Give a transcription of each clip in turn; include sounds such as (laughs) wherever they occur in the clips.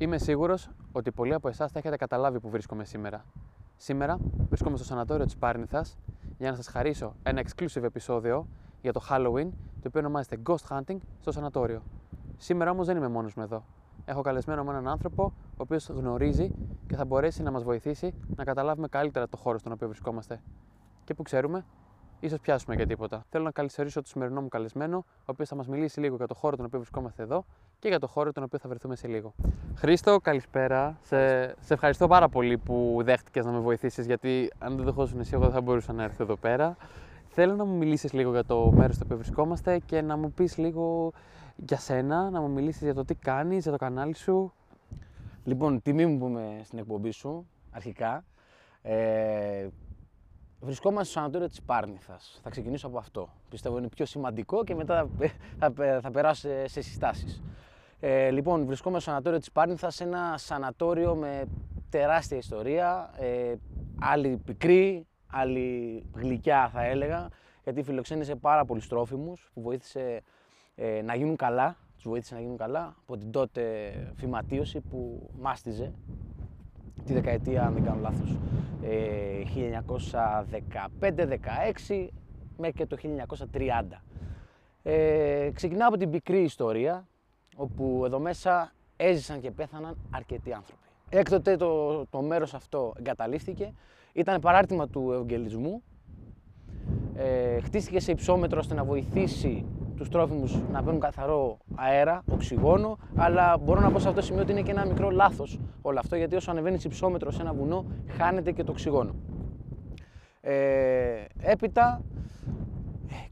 Είμαι σίγουρος ότι πολλοί από εσάς θα έχετε καταλάβει που βρίσκομαι σήμερα. Σήμερα βρίσκομαι στο σανατόριο της Πάρνηθας για να σας χαρίσω ένα exclusive επεισόδιο για το Halloween, το οποίο ονομάζεται Ghost Hunting στο σανατόριο. Σήμερα όμως δεν είμαι μόνος μου εδώ. Έχω καλεσμένο με έναν άνθρωπο ο οποίος γνωρίζει και θα μπορέσει να μας βοηθήσει να καταλάβουμε καλύτερα το χώρο στον οποίο βρισκόμαστε. Και που ξέρουμε, ίσως πιάσουμε για τίποτα. Θέλω να καλωσορίσω το σημερινό μου καλεσμένο, ο οποίος θα μας μιλήσει λίγο για το χώρο τον οποίο βρισκόμαστε εδώ και για το χώρο τον οποίο θα βρεθούμε σε λίγο. Χρήστο, καλησπέρα. Σε, σε ευχαριστώ πάρα πολύ που δέχτηκες να με βοηθήσεις, γιατί αν δεν δεχόσουν εσύ, εγώ δεν θα μπορούσα να έρθω εδώ πέρα. Θέλω να μου μιλήσεις λίγο για το μέρος στο οποίο βρισκόμαστε και να μου πεις λίγο για σένα, να μου μιλήσεις για το τι κάνεις, για το κανάλι σου. Λοιπόν, τιμή μου που είμαι στην εκπομπή σου, αρχικά. Ε, βρισκόμαστε στο σανατόριο της Πάρνηθας. Θα ξεκινήσω από αυτό. Πιστεύω είναι πιο σημαντικό και μετά θα, θα, θα περάσω σε συστάσεις. Ε, λοιπόν, βρισκόμαστε στο σανατόριο της Πάρνηθας, ένα σανατόριο με τεράστια ιστορία, ε, άλλη πικρή, άλλη γλυκιά θα έλεγα, γιατί φιλοξένησε πάρα πολλούς τρόφιμους που βοήθησε ε, να γίνουν καλά, τους βοήθησε να γίνουν καλά από την τότε φυματίωση που μάστιζε τη δεκαετία, αν δεν κάνω λάθος, ε, 1915-16 μέχρι και το 1930. Ε, ξεκινάω από την πικρή ιστορία, όπου εδώ μέσα έζησαν και πέθαναν αρκετοί άνθρωποι. Έκτοτε το, το μέρος αυτό εγκαταλείφθηκε, ήταν παράρτημα του Ευαγγελισμού, ε, χτίστηκε σε υψόμετρο ώστε να βοηθήσει τους τρόφιμους να παίρνουν καθαρό αέρα, οξυγόνο, αλλά μπορώ να πω σε αυτό το σημείο ότι είναι και ένα μικρό λάθος όλο αυτό γιατί όσο ανεβαίνει υψόμετρο σε ένα βουνό, χάνεται και το οξυγόνο. Ε, έπειτα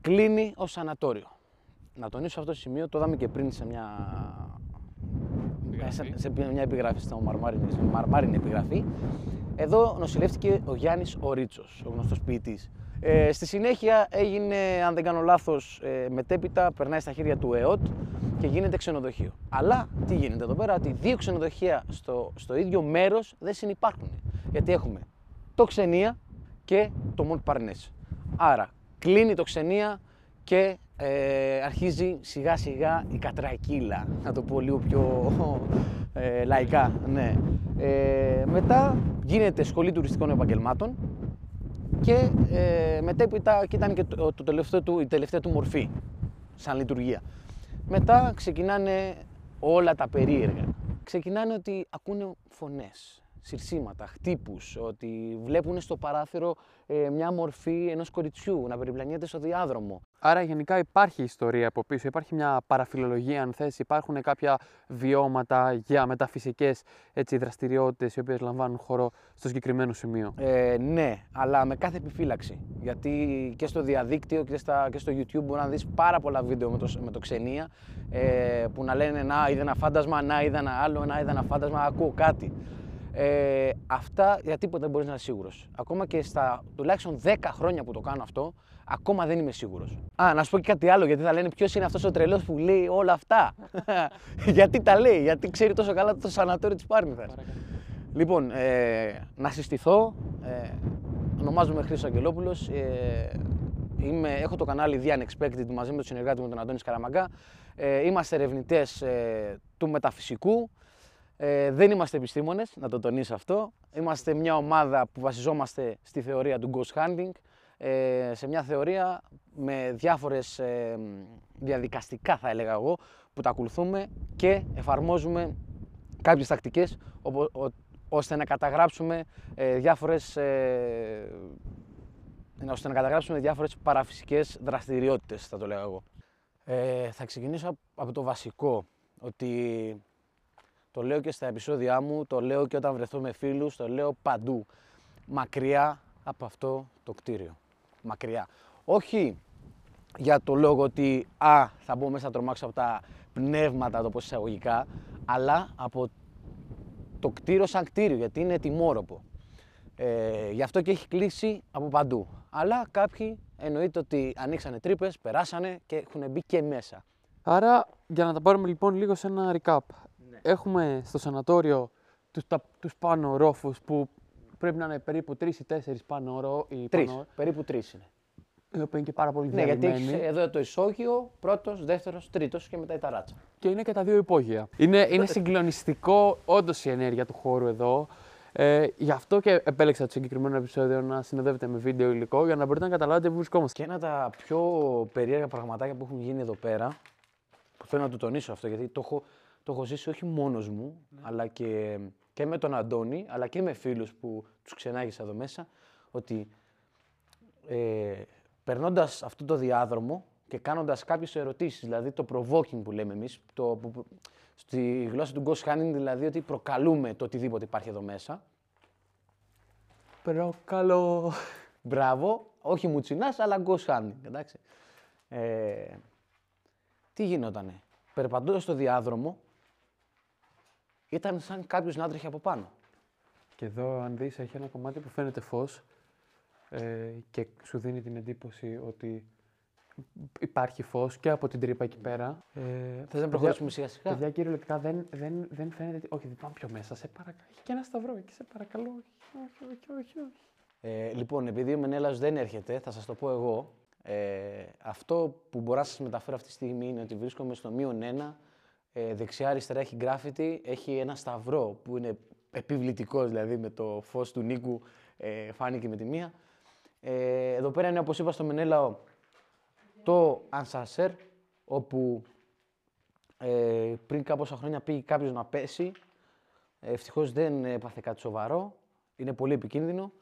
κλείνει ω σανατόριο. Να τονίσω αυτό το σημείο, το είδαμε και πριν σε μια, σε, σε μια επιγραφή στο Μαρμάριν, Μαρμάριν επιγραφή. Εδώ νοσηλεύτηκε ο Γιάννης ο Ρίτσος, ο γνωστός ποιητής. Ε, στη συνέχεια έγινε, αν δεν κάνω λάθος, ε, μετέπειτα περνάει στα χέρια του ΕΟΤ και γίνεται ξενοδοχείο. Αλλά τι γίνεται εδώ πέρα, ότι δύο ξενοδοχεία στο, στο ίδιο μέρος δεν συνεπάρχουν. Γιατί έχουμε το Ξενία και το Μοντ Παρνές. Άρα κλείνει το Ξενία και ε, αρχίζει σιγά σιγά η κατρακύλα, να το πω λίγο πιο ε, λαϊκά. Ναι. Ε, μετά γίνεται σχολή τουριστικών επαγγελμάτων και ε, μετέπειτα και ήταν και το, το τελευταίο του, η τελευταία του μορφή σαν λειτουργία. Μετά ξεκινάνε όλα τα περίεργα. Ξεκινάνε ότι ακούνε φωνές, συρσήματα, χτύπους, ότι βλέπουν στο παράθυρο ε, μια μορφή ενός κοριτσιού να περιπλανιέται στο διάδρομο. Άρα γενικά υπάρχει ιστορία από πίσω, υπάρχει μια παραφιλολογία αν θες, υπάρχουν κάποια βιώματα για μεταφυσικές έτσι, δραστηριότητες οι οποίες λαμβάνουν χώρο στο συγκεκριμένο σημείο. Ε, ναι, αλλά με κάθε επιφύλαξη. Γιατί και στο διαδίκτυο και, στα, και στο YouTube μπορεί να δεις πάρα πολλά βίντεο με το, με το ξενία ε, που να λένε να είδα ένα φάντασμα, να είδα ένα άλλο, να είδα ένα φάντασμα, ακούω κάτι. Ε, αυτά για τίποτα δεν μπορείς να είσαι σίγουρος. Ακόμα και στα τουλάχιστον 10 χρόνια που το κάνω αυτό, ακόμα δεν είμαι σίγουρος. Α, να σου πω και κάτι άλλο, γιατί θα λένε ποιος είναι αυτός ο τρελός που λέει όλα αυτά; (laughs) (laughs) γιατί τα λέει, γιατί ξέρει τόσο καλά το σανατόριο της Πάρνηθας. Λοιπόν, ε, να συστηθώ. Ε, ονομάζομαι Χρήστος Αγγελόπουλος. Ε, έχω το κανάλι The Unexpected μαζί με τον συνεργάτη μου τον Αντώνης Καραμαγκά. Ε, είμαστε ερευνητές ε, του μεταφυσικού. Ε, δεν είμαστε επιστήμονες, να το τονίσω αυτό. Είμαστε μια ομάδα που βασιζόμαστε στη θεωρία του ghost hunting, ε, σε μια θεωρία με διάφορες ε, διαδικαστικά θα έλεγα εγώ, που τα ακολουθούμε και εφαρμόζουμε κάποιες τακτικές ώστε να καταγράψουμε ε, διάφορες ε, ώστε να καταγράψουμε διάφορες παραφυσικές δραστηριότητες, θα το λέγω εγώ. Ε, θα ξεκινήσω από το βασικό, ότι το λέω και στα επεισόδια μου, το λέω και όταν βρεθώ με φίλους, το λέω παντού. Μακριά από αυτό το κτίριο. Μακριά. Όχι για το λόγο ότι α, θα μπω μέσα να τρομάξω από τα πνεύματα, το πω εισαγωγικά, αλλά από το κτίριο σαν κτίριο, γιατί είναι τιμόροπο. Ε, γι' αυτό και έχει κλείσει από παντού. Αλλά κάποιοι εννοείται ότι ανοίξανε τρύπες, περάσανε και έχουν μπει και μέσα. Άρα, για να τα πάρουμε λοιπόν λίγο σε ένα recap έχουμε στο σανατόριο τους, τα, τους πάνω ρόφους που πρέπει να είναι περίπου 3 ή 4 πάνω ρο, Τρεις, περίπου 3 είναι. Η οποία είναι και πάρα πολύ Ναι, γιατί διαλυμένη. έχεις εδώ το ισόγειο, πρώτος, δεύτερος, τρίτος και μετά η ταράτσα. Και είναι και τα δύο υπόγεια. Είναι, είναι συγκλονιστικό όντως η ενέργεια του χώρου εδώ. Ε, γι' αυτό και επέλεξα το συγκεκριμένο επεισόδιο να συνοδεύεται με βίντεο υλικό για να μπορείτε να καταλάβετε πού βρισκόμαστε. Και ένα από τα πιο περίεργα πραγματάκια που έχουν γίνει εδώ πέρα, που θέλω να το τονίσω αυτό, γιατί το έχω, το έχω ζήσει όχι μόνος μου, αλλά και, και με τον Αντώνη, αλλά και με φίλους που τους ξενάγησα εδώ μέσα, ότι ε, περνώντας αυτό το διάδρομο και κάνοντας κάποιες ερωτήσεις, δηλαδή το provoking που λέμε εμείς, το, που, που- στη γλώσσα του ghost hunting, δηλαδή ότι προκαλούμε το οτιδήποτε υπάρχει εδώ μέσα, Προκαλώ. Μπράβο, όχι μουτσινάς, αλλά ghost hunting, εντάξει. Ε, τι γινότανε; Περπατώντας στο διάδρομο, ήταν σαν κάποιος να τρέχει από πάνω. Και εδώ, αν δεις, έχει ένα κομμάτι που φαίνεται φως ε, και σου δίνει την εντύπωση ότι υπάρχει φως και από την τρύπα εκεί πέρα. Ε, Θες να προχωρήσουμε σιγά σιγά; Παιδιά, κυριολεκτικά δεν, δεν, δεν φαίνεται. τι- Όχι, δεν πάμε πιο μέσα. Σε παρακαλώ. Έχει και ένα σταυρό εκεί, σε παρακαλώ. Όχι, όχι, όχι, όχι. όχι. Ε, λοιπόν, επειδή ο Μενέλαος δεν έρχεται, θα σας το πω εγώ. Ε, αυτό που μπορώ να σας μεταφέρω αυτή τη στιγμή είναι ότι βρίσκομαι στο μείον 1. Ε, δεξιά-αριστερά έχει γκράφιτι, έχει ένα σταυρό που είναι επιβλητικός, δηλαδή με το φως του Νίκου ε, φάνηκε με τη μία. Ε, εδώ πέρα είναι, όπως είπα στο Μενέλαο, το Ανσασέρ, όπου ε, πριν κάποια χρόνια πήγε κάποιος να πέσει. Ε, Ευτυχώς δεν έπαθε κάτι σοβαρό. Είναι πολύ επικίνδυνο.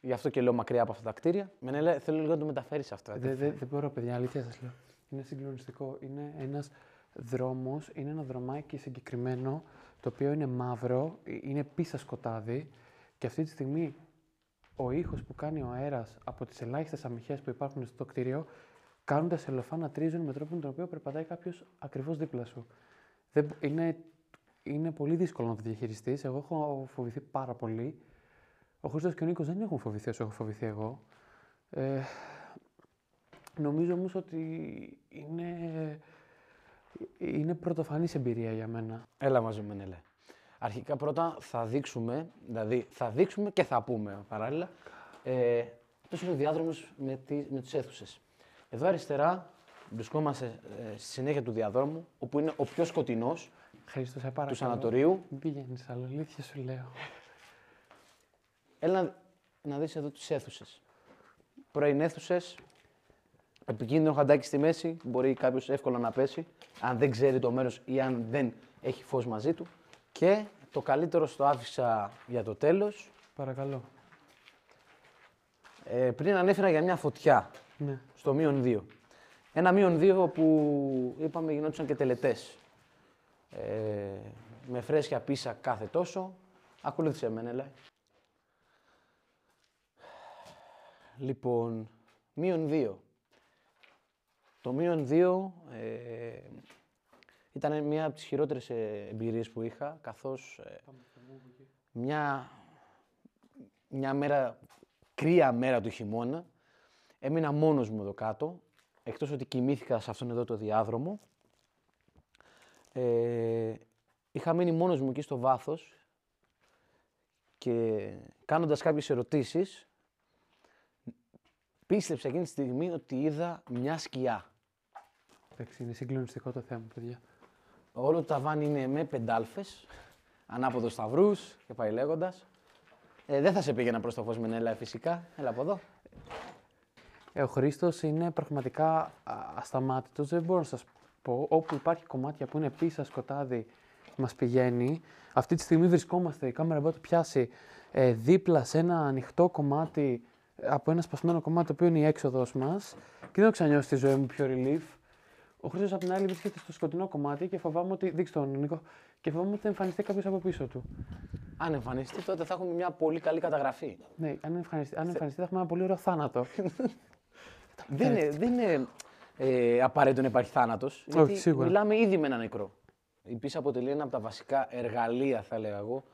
Γι' αυτό και λέω μακριά από αυτά τα κτίρια. Μενέλα, θέλω λίγο να το μεταφέρεις αυτό. Δεν δε, δεν μπορώ, παιδιά, αλήθεια σας λέω. Είναι συγκλονιστικό. Είναι ένας δρόμος, είναι ένα δρομάκι συγκεκριμένο, το οποίο είναι μαύρο, ε, είναι πίσα σκοτάδι και αυτή τη στιγμή ο ήχος που κάνει ο αέρας από τις ελάχιστες αμυχές που υπάρχουν στο κτίριο κάνουν τα σελοφά να τρίζουν με τρόπο με τον οποίο περπατάει κάποιος ακριβώς δίπλα σου. Δεν, μπο- είναι, είναι πολύ δύσκολο να το διαχειριστείς. Εγώ έχω φοβηθεί πάρα πολύ. Ο Χρήστος και ο Νίκος δεν έχουν φοβηθεί όσο έχω φοβηθεί εγώ. Ε, νομίζω όμως ότι είναι, είναι πρωτοφανής εμπειρία για μένα. Έλα μαζί μου, Μενέλα. Αρχικά πρώτα θα δείξουμε, δηλαδή θα δείξουμε και θα πούμε παράλληλα, ε, ποιος είναι ο διάδρομος με, τη, με τις αίθουσες. Εδώ αριστερά βρισκόμαστε ε, στη συνέχεια του διαδρόμου, όπου είναι ο πιο σκοτεινός Χρήστο, σε παρακαλώ. του σανατορίου. Μην πηγαίνεις άλλο, αλήθεια σου λέω. Έλα να, να δεις εδώ τις αίθουσες. Πρώην αίθουσες, επικίνδυνο χαντάκι στη μέση, μπορεί κάποιος εύκολα να πέσει, αν δεν ξέρει το μέρος ή αν δεν έχει φως μαζί του. Και το καλύτερο στο άφησα για το τέλος. Παρακαλώ. Ε, πριν ανέφερα για μια φωτιά Ναι. στο μείον 2. Ένα μείον 2 που είπαμε γινόντουσαν και τελετές. Ε, με φρέσκια πίσα κάθε τόσο. Ακολούθησε με, έλα. Λοιπόν, μείον 2. Το μείον 2 ε, ήταν μια από τις χειρότερες ε, εμπειρίες που είχα, καθώς ε, μια, μια μέρα, κρύα μέρα του χειμώνα, έμεινα μόνος μου εδώ κάτω, εκτός ότι κοιμήθηκα σε αυτόν εδώ το διάδρομο. Ε, είχα μείνει μόνος μου εκεί στο βάθος και κάνοντας κάποιες ερωτήσεις, πίστεψα εκείνη τη στιγμή ότι είδα μια σκιά. Εντάξει, είναι συγκλονιστικό το θέμα, παιδιά. Όλο το ταβάνι είναι με πεντάλφες, ανάποδο σταυρούς και πάει λέγοντας. Ε, δεν θα σε πήγαινα προς το φως Μενέλα φυσικά, έλα από εδώ. Ε, ο Χρήστος είναι πραγματικά α, ασταμάτητος, δεν μπορώ να σας πω. Όπου υπάρχει κομμάτια που είναι πίσα σκοτάδι, μας πηγαίνει. Αυτή τη στιγμή βρισκόμαστε, η κάμερα μπορεί να το πιάσει, ε, δίπλα σε ένα ανοιχτό κομμάτι, ε, από ένα σπασμένο κομμάτι, το οποίο είναι η έξοδος μας. Και δεν έχω ξανιώσει τη ζωή μου πιο relief. Ο Χρήστος απ' την άλλη βρίσκεται στο σκοτεινό κομμάτι και φοβάμαι ότι. Δείξτε τον Νίκο. Και φοβάμαι ότι θα εμφανιστεί κάποιος από πίσω του. Αν εμφανιστεί τότε θα έχουμε μια πολύ καλή καταγραφή. Ναι, αν εμφανιστεί, αν εμφανιστεί θα έχουμε ένα πολύ ωραίο θάνατο. (laughs) δεν είναι, δεν είναι ε, απαραίτητο να υπάρχει θάνατος, γιατί σίγουρα. μιλάμε ήδη με ένα νεκρό. Η πίσα αποτελεί ένα από τα βασικά εργαλεία, θα έλεγα εγώ,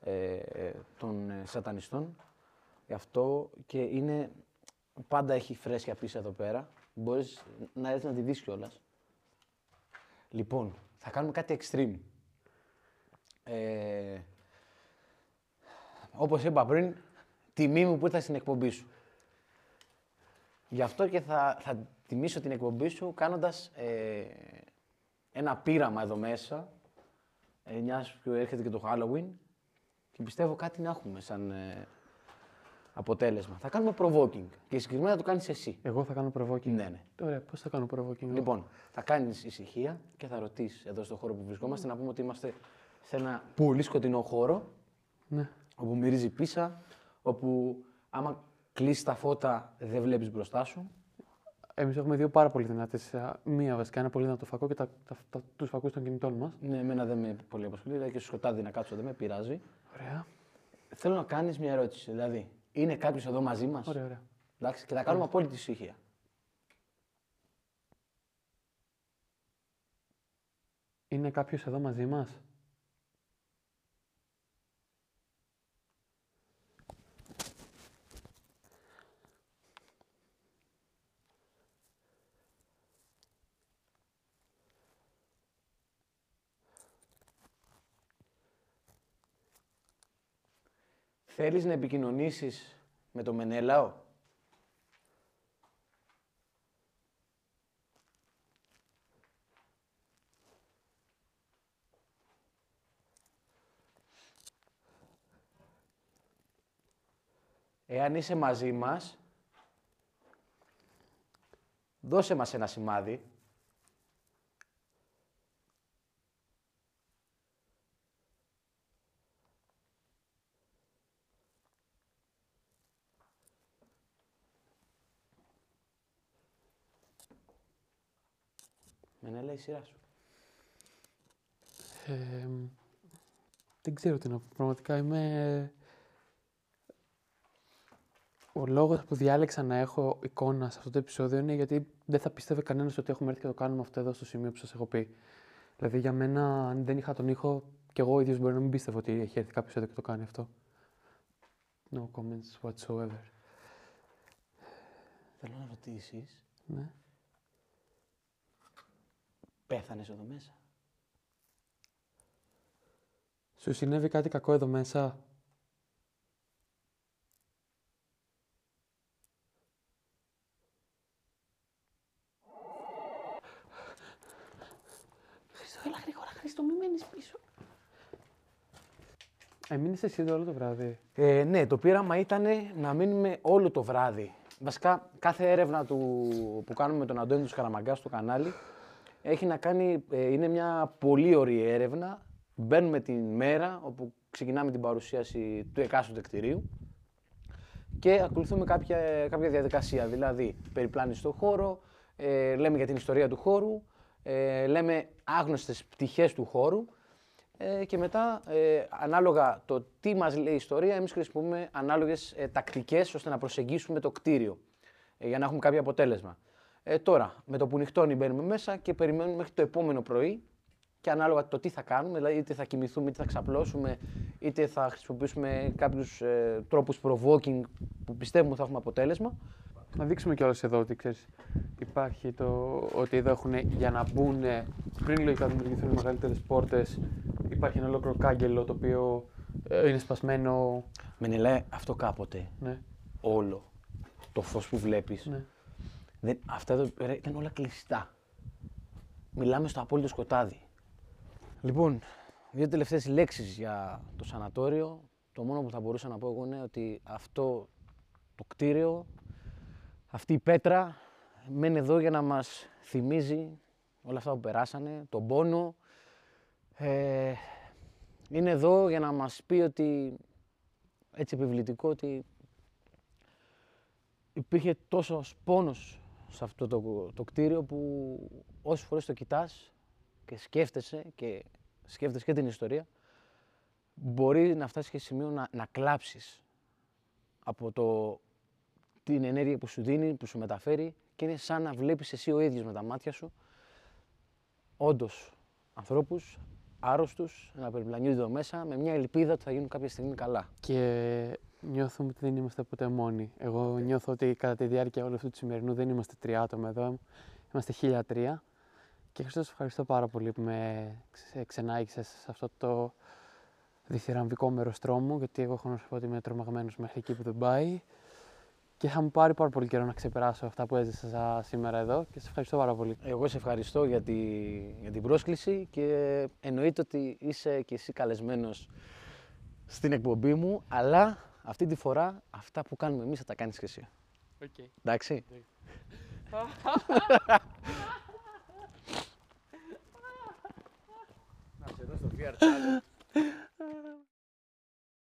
ε, ε, των ε, σατανιστών. Γι' αυτό και είναι, πάντα έχει φρέσκια πίσα εδώ πέρα. Μπορείς να έρθεις να τη δεις κιόλας. Λοιπόν, θα κάνουμε κάτι extreme. Ε, όπως είπα πριν, τιμή μου που ήρθα στην εκπομπή σου. Γι' αυτό και θα, θα τιμήσω την εκπομπή σου κάνοντας ε, ένα πείραμα εδώ μέσα, ε, μιας που έρχεται και το Halloween και πιστεύω κάτι να έχουμε σαν ε, αποτέλεσμα. Θα κάνουμε provoking και συγκεκριμένα θα το κάνεις εσύ. Εγώ θα κάνω provoking. Ναι, ναι. Ωραία, πώς θα κάνω provoking. εγώ; Λοιπόν, θα κάνεις ησυχία και θα ρωτήσεις εδώ στο χώρο που βρισκόμαστε να πούμε ότι είμαστε σε ένα πολύ σκοτεινό χώρο Ναι. όπου μυρίζει πίσα, όπου άμα κλείσεις τα φώτα δεν βλέπεις μπροστά σου. Εμείς έχουμε δύο πάρα πολύ δυνατές. Μία βασικά, ένα πολύ δυνατό φακό και τα, τα, τα, τους φακούς των κινητών μας. Ναι, εμένα δεν με πολύ απασχολεί, δηλαδή και στο σκοτάδι να κάτσω δεν με πειράζει. Ωραία. Θέλω να κάνεις μια ερώτηση. Δηλαδή, είναι κάποιος εδώ μαζί μας; Ωραία, ωραία. Εντάξει, και θα κάνουμε απόλυτη ησυχία. Είναι κάποιος εδώ μαζί μας; Θέλεις να επικοινωνήσεις με το Μενέλαο; Εάν είσαι μαζί μας, δώσε μας ένα σημάδι. Μενέλα, η σειρά σου. Ε, δεν ξέρω τι να πω. Πραγματικά είμαι. Ο λόγος που διάλεξα να έχω εικόνα σε αυτό το επεισόδιο είναι γιατί δεν θα πίστευε κανένας ότι έχουμε έρθει και το κάνουμε αυτό εδώ στο σημείο που σας έχω πει. Δηλαδή για μένα, αν δεν είχα τον ήχο, και εγώ ίδιος μπορεί να μην πίστευα ότι έχει έρθει κάποιος εδώ και το κάνει αυτό. No comments whatsoever. Θέλω να ρωτήσεις, Ναι. Πέθανες εδώ μέσα. Σου συνέβη κάτι κακό εδώ μέσα; Χρήστο, έλα γρήγορα, Χρήστο, μην μένεις πίσω. Έμεινε εσύ εδώ όλο το βράδυ. Ε, ναι, το πείραμα ήταν να μείνουμε όλο το βράδυ. Βασικά, κάθε έρευνα του, που κάνουμε με τον Αντώνη του Σκαραμαγκάς στο κανάλι έχει να κάνει, ε, είναι μια πολύ ωραία έρευνα. Μπαίνουμε την μέρα όπου ξεκινάμε την παρουσίαση του εκάστοτε κτηρίου και ακολουθούμε κάποια, κάποια διαδικασία. Δηλαδή, περιπλάνηση στο χώρο, ε, λέμε για την ιστορία του χώρου, ε, λέμε άγνωστες πτυχές του χώρου ε, και μετά, ε, ανάλογα το τι μας λέει η ιστορία, εμείς χρησιμοποιούμε ανάλογες ε, τακτικές ώστε να προσεγγίσουμε το κτίριο ε, για να έχουμε κάποιο αποτέλεσμα. Ε, τώρα, με το που νυχτώνει μπαίνουμε μέσα και περιμένουμε μέχρι το επόμενο πρωί και ανάλογα το τι θα κάνουμε, δηλαδή είτε θα κοιμηθούμε, είτε θα ξαπλώσουμε, είτε θα χρησιμοποιήσουμε κάποιους ε, τρόπους provoking που πιστεύουμε ότι θα έχουμε αποτέλεσμα. Να δείξουμε κιόλας εδώ ότι ξέρεις, υπάρχει το ότι εδώ έχουν για να μπουν πριν λογικά δημιουργηθούν μεγαλύτερες πόρτες. Υπάρχει ένα ολόκληρο κάγκελο το οποίο ε, είναι σπασμένο. Μενελέ, αυτό κάποτε, Ναι, όλο το φως που βλέπεις, ναι. Δεν, αυτά εδώ πέρα ήταν όλα κλειστά. Μιλάμε στο απόλυτο σκοτάδι. Λοιπόν, δύο τελευταίες λέξεις για το σανατόριο. Το μόνο που θα μπορούσα να πω εγώ είναι ότι αυτό το κτίριο, αυτή η πέτρα, μένει εδώ για να μας θυμίζει όλα αυτά που περάσανε, τον πόνο. Ε, είναι εδώ για να μας πει ότι, έτσι επιβλητικό, ότι υπήρχε τόσος πόνος σε αυτό το, το κτίριο που όσες φορές το κοιτάς και σκέφτεσαι και σκέφτεσαι και την ιστορία, μπορεί να φτάσει και σε σημείο να, να κλάψεις από το, την ενέργεια που σου δίνει, που σου μεταφέρει και είναι σαν να βλέπεις εσύ ο ίδιος με τα μάτια σου όντως ανθρώπους άρρωστους να περιπλανιούνται εδώ μέσα με μια ελπίδα ότι θα γίνουν κάποια στιγμή καλά. Και νιώθουμε ότι δεν είμαστε ποτέ μόνοι. Εγώ νιώθω ότι κατά τη διάρκεια όλου αυτού του σημερινού δεν είμαστε τρία άτομα εδώ. Είμαστε χίλια τρία. Και Χριστός, σε ευχαριστώ πάρα πολύ που με ξε- ξενάγησες σε αυτό το διθυραμβικό μέρο τρόμου. Γιατί εγώ έχω να σου πω ότι είμαι τρομαγμένος μέχρι εκεί που δεν πάει. Και θα μου πάρει πάρα πολύ καιρό να ξεπεράσω αυτά που έζησα σήμερα εδώ και σε ευχαριστώ πάρα πολύ. Εγώ σε ευχαριστώ για, τη, για την πρόσκληση και εννοείται ότι είσαι και εσύ καλεσμένος στην εκπομπή μου, αλλά αυτή τη φορά αυτά που κάνουμε εμείς θα τα κάνεις και εσύ. Okay. Εντάξει. Να σε δω στο VR